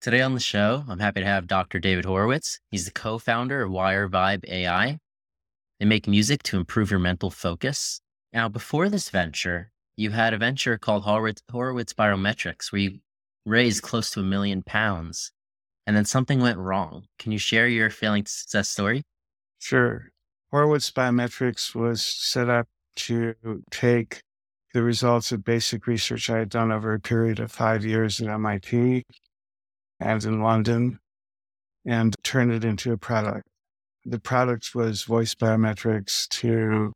Today on the show, I'm happy to have Dr. David Horowitz. He's the co founder of Wire Vibe AI. They make music to improve your mental focus. Now, before this venture, you had a venture called Horowitz, Horowitz Biometrics where you raised close to a million pounds and then something went wrong. Can you share your failing success story? Sure. Horowitz Biometrics was set up to take the results of basic research I had done over a period of five years at MIT and in London and turn it into a product. The product was voice biometrics to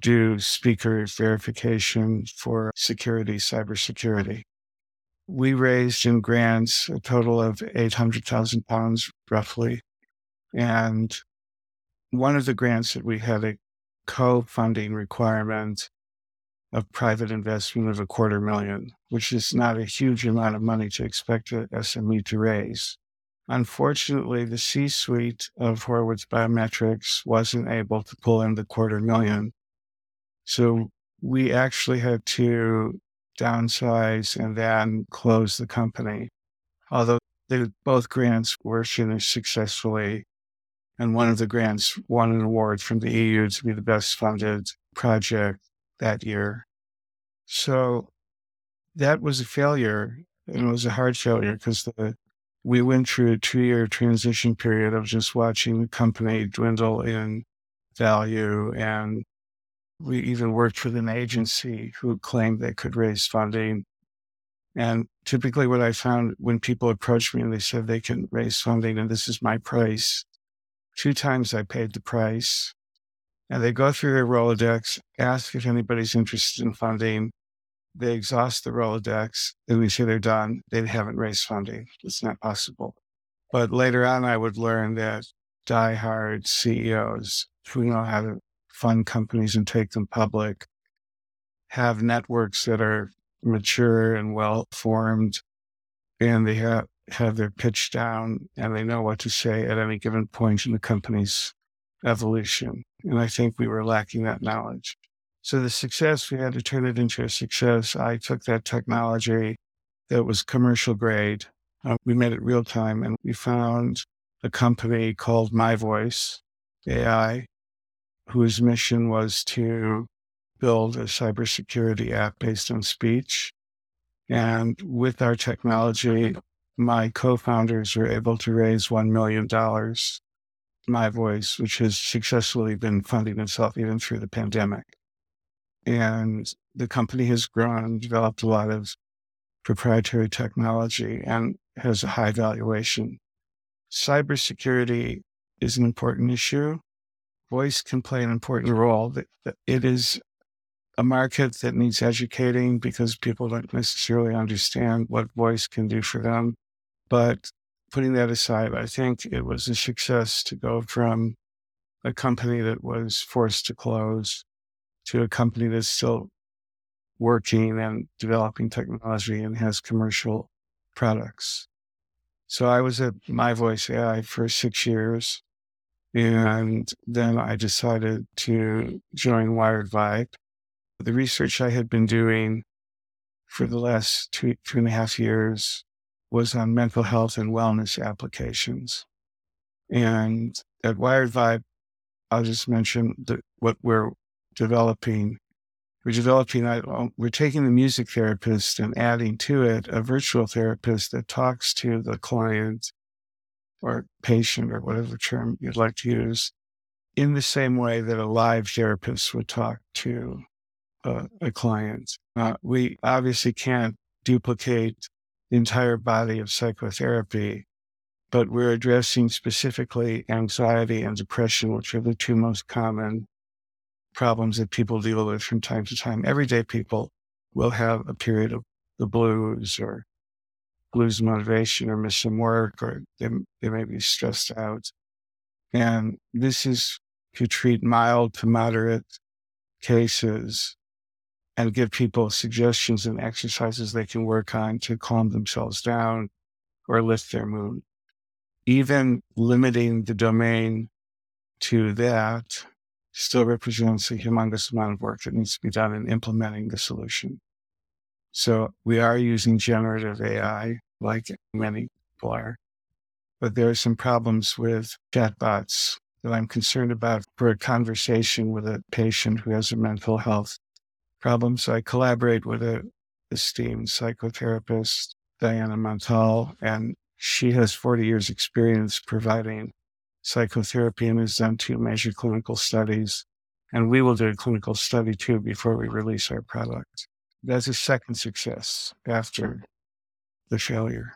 do speaker verification for security, cybersecurity. We raised in grants a total of 800,000 pounds roughly. And one of the grants that we had a co funding requirement of private investment of a quarter million, which is not a huge amount of money to expect a SME to raise. Unfortunately, the C suite of Horowitz Biometrics wasn't able to pull in the quarter million. So we actually had to downsize and then close the company. Although they, both grants were finished successfully, and one of the grants won an award from the EU to be the best funded project that year. So that was a failure. And it was a hard failure because we went through a two year transition period of just watching the company dwindle in value. And we even worked with an agency who claimed they could raise funding. And typically, what I found when people approached me and they said they can raise funding and this is my price, two times I paid the price and they go through their Rolodex, ask if anybody's interested in funding. They exhaust the Rolodex, and we say they're done. They haven't raised funding. It's not possible. But later on, I would learn that die-hard CEOs who know how to fund companies and take them public have networks that are mature and well formed, and they have, have their pitch down and they know what to say at any given point in the company's evolution. And I think we were lacking that knowledge. So the success, we had to turn it into a success. I took that technology that was commercial grade. Uh, we made it real time and we found a company called MyVoice AI, whose mission was to build a cybersecurity app based on speech. And with our technology, my co founders were able to raise $1 million my voice, which has successfully been funding itself even through the pandemic. And the company has grown, developed a lot of proprietary technology, and has a high valuation. Cybersecurity is an important issue. Voice can play an important role. It is a market that needs educating because people don't necessarily understand what voice can do for them. But putting that aside, I think it was a success to go from a company that was forced to close to a company that's still working and developing technology and has commercial products. So I was at MyVoice AI for six years. And then I decided to join Wired Vibe. The research I had been doing for the last two, two and a half years was on mental health and wellness applications. And at Wired Vibe, I'll just mention that what we're developing. We're developing, we're taking the music therapist and adding to it a virtual therapist that talks to the client or patient or whatever term you'd like to use in the same way that a live therapist would talk to a, a client. Uh, we obviously can't duplicate the entire body of psychotherapy, but we're addressing specifically anxiety and depression, which are the two most common problems that people deal with from time to time. Everyday people will have a period of the blues or lose motivation or miss some work or they, they may be stressed out. And this is to treat mild to moderate cases and give people suggestions and exercises they can work on to calm themselves down or lift their mood. Even limiting the domain to that still represents a humongous amount of work that needs to be done in implementing the solution. So we are using generative AI like many people are. But there are some problems with chatbots that I'm concerned about for a conversation with a patient who has a mental health problem. So I collaborate with a esteemed psychotherapist, Diana Montal, and she has 40 years experience providing psychotherapy and has done two major clinical studies. And we will do a clinical study too before we release our product. That's a second success after the failure.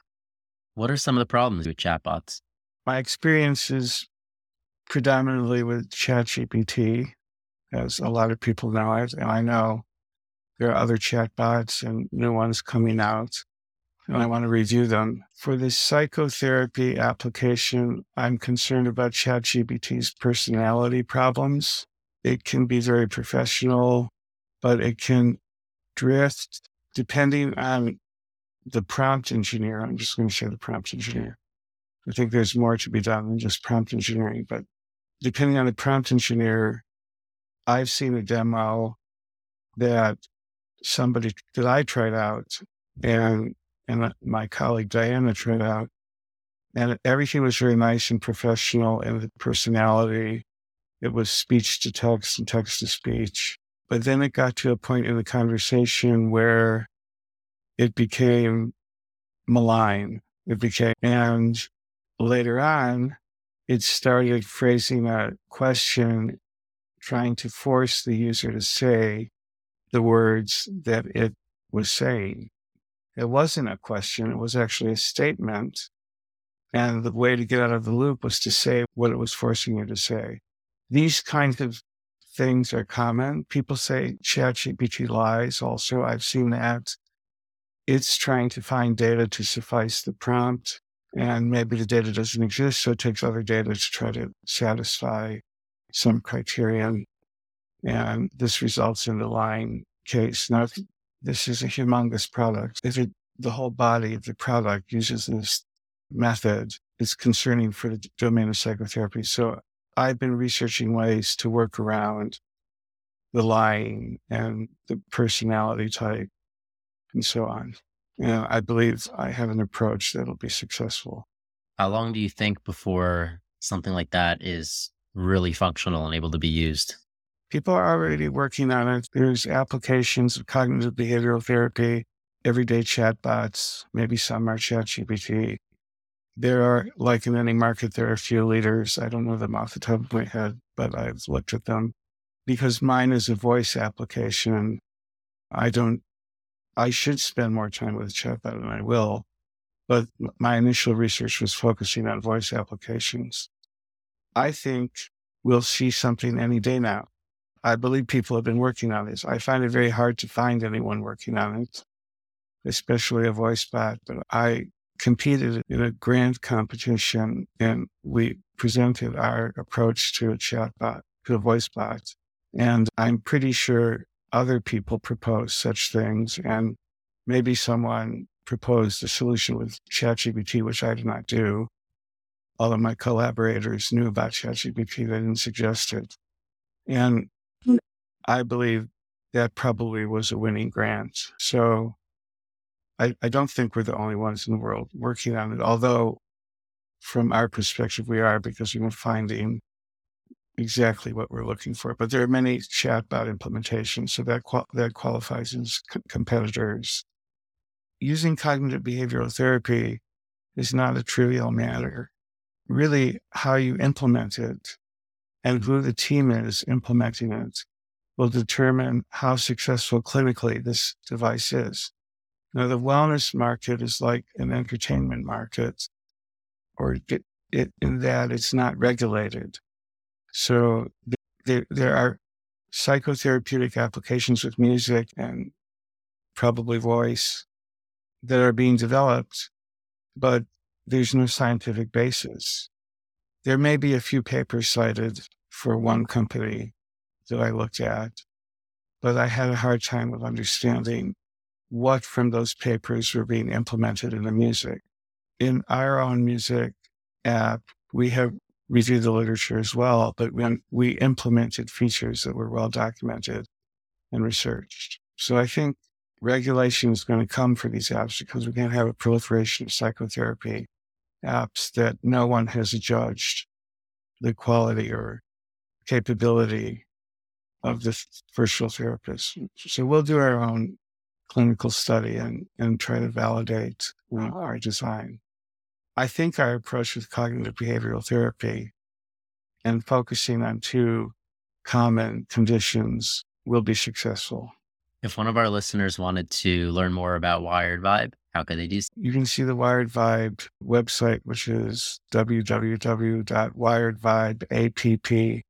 What are some of the problems with chatbots? My experience is predominantly with ChatGPT, as a lot of people know it. And I know there are other chatbots and new ones coming out, and I want to review them. For the psychotherapy application, I'm concerned about ChatGPT's personality problems. It can be very professional, but it can drift depending on the prompt engineer. I'm just going to say the prompt engineer. I think there's more to be done than just prompt engineering, but depending on the prompt engineer, I've seen a demo that somebody that I tried out and and my colleague Diana tried out, and everything was very nice and professional and the personality. It was speech to text and text to speech. But then it got to a point in the conversation where it became malign. It became, and later on, it started phrasing a question, trying to force the user to say the words that it was saying. It wasn't a question, it was actually a statement. And the way to get out of the loop was to say what it was forcing you to say. These kinds of things are common. People say ChatGPT lies also. I've seen that. It's trying to find data to suffice the prompt, and maybe the data doesn't exist, so it takes other data to try to satisfy some criterion. And this results in the lying case. Now, this is a humongous product. If it, the whole body of the product uses this method, it's concerning for the domain of psychotherapy. So I've been researching ways to work around the lying and the personality type and so on. You know, I believe I have an approach that'll be successful. How long do you think before something like that is really functional and able to be used? People are already working on it. There's applications of cognitive behavioral therapy, everyday chatbots, maybe some are ChatGPT. There are, like in any market, there are a few leaders. I don't know them off the top of my head, but I've looked at them. Because mine is a voice application, I don't, I should spend more time with chatbot and I will. But my initial research was focusing on voice applications. I think we'll see something any day now. I believe people have been working on this. I find it very hard to find anyone working on it, especially a voice bot. But I competed in a grant competition and we presented our approach to a chatbot, to a voice bot. And I'm pretty sure other people proposed such things and maybe someone proposed a solution with ChatGPT, which I did not do. All of my collaborators knew about ChatGPT. They didn't suggest it. And I believe that probably was a winning grant. So I, I don't think we're the only ones in the world working on it, although from our perspective, we are because we're finding exactly what we're looking for. But there are many chatbot implementations, so that qual- that qualifies as c- competitors. Using cognitive behavioral therapy is not a trivial matter. Really, how you implement it and who the team is implementing it will determine how successful clinically this device is. Now, the wellness market is like an entertainment market, or it, it, in that it's not regulated. So there, there are psychotherapeutic applications with music and probably voice that are being developed, but there's no scientific basis. There may be a few papers cited for one company that I looked at, but I had a hard time of understanding what from those papers were being implemented in the music. In our own music app, we have reviewed the literature as well, but when we implemented features that were well documented and researched. So I think regulation is going to come for these apps because we can't have a proliferation of psychotherapy apps that no one has judged the quality or capability of the virtual therapist. So we'll do our own clinical study and, and try to validate oh. our design. I think our approach with cognitive behavioral therapy and focusing on two common conditions will be successful. If one of our listeners wanted to learn more about Wired Vibe, how could they do so? You can see the Wired Vibe website, which is www.wiredvibeapp.com.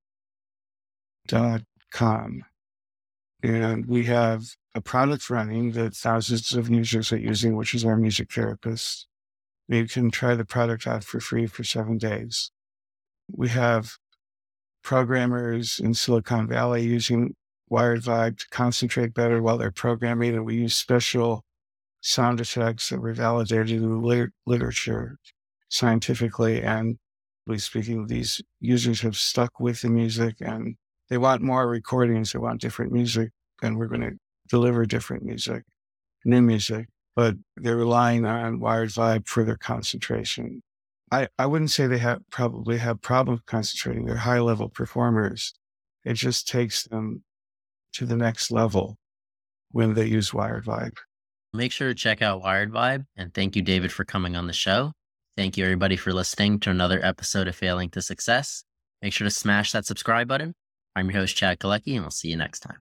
And we have a product running that thousands of users are using, which is our music therapist. You can try the product out for free for seven days. We have programmers in Silicon Valley using Wired Vibe to concentrate better while they're programming. And we use special sound effects that were validated in the literature scientifically. And speaking, these users have stuck with the music and they want more recordings. They want different music. And we're going to deliver different music, new music, but they're relying on Wired Vibe for their concentration. I, I wouldn't say they have probably have problems concentrating. They're high level performers. It just takes them to the next level when they use Wired Vibe. Make sure to check out Wired Vibe. And thank you, David, for coming on the show. Thank you, everybody, for listening to another episode of Failing to Success. Make sure to smash that subscribe button. I'm your host, Chad Kalecki, and we'll see you next time.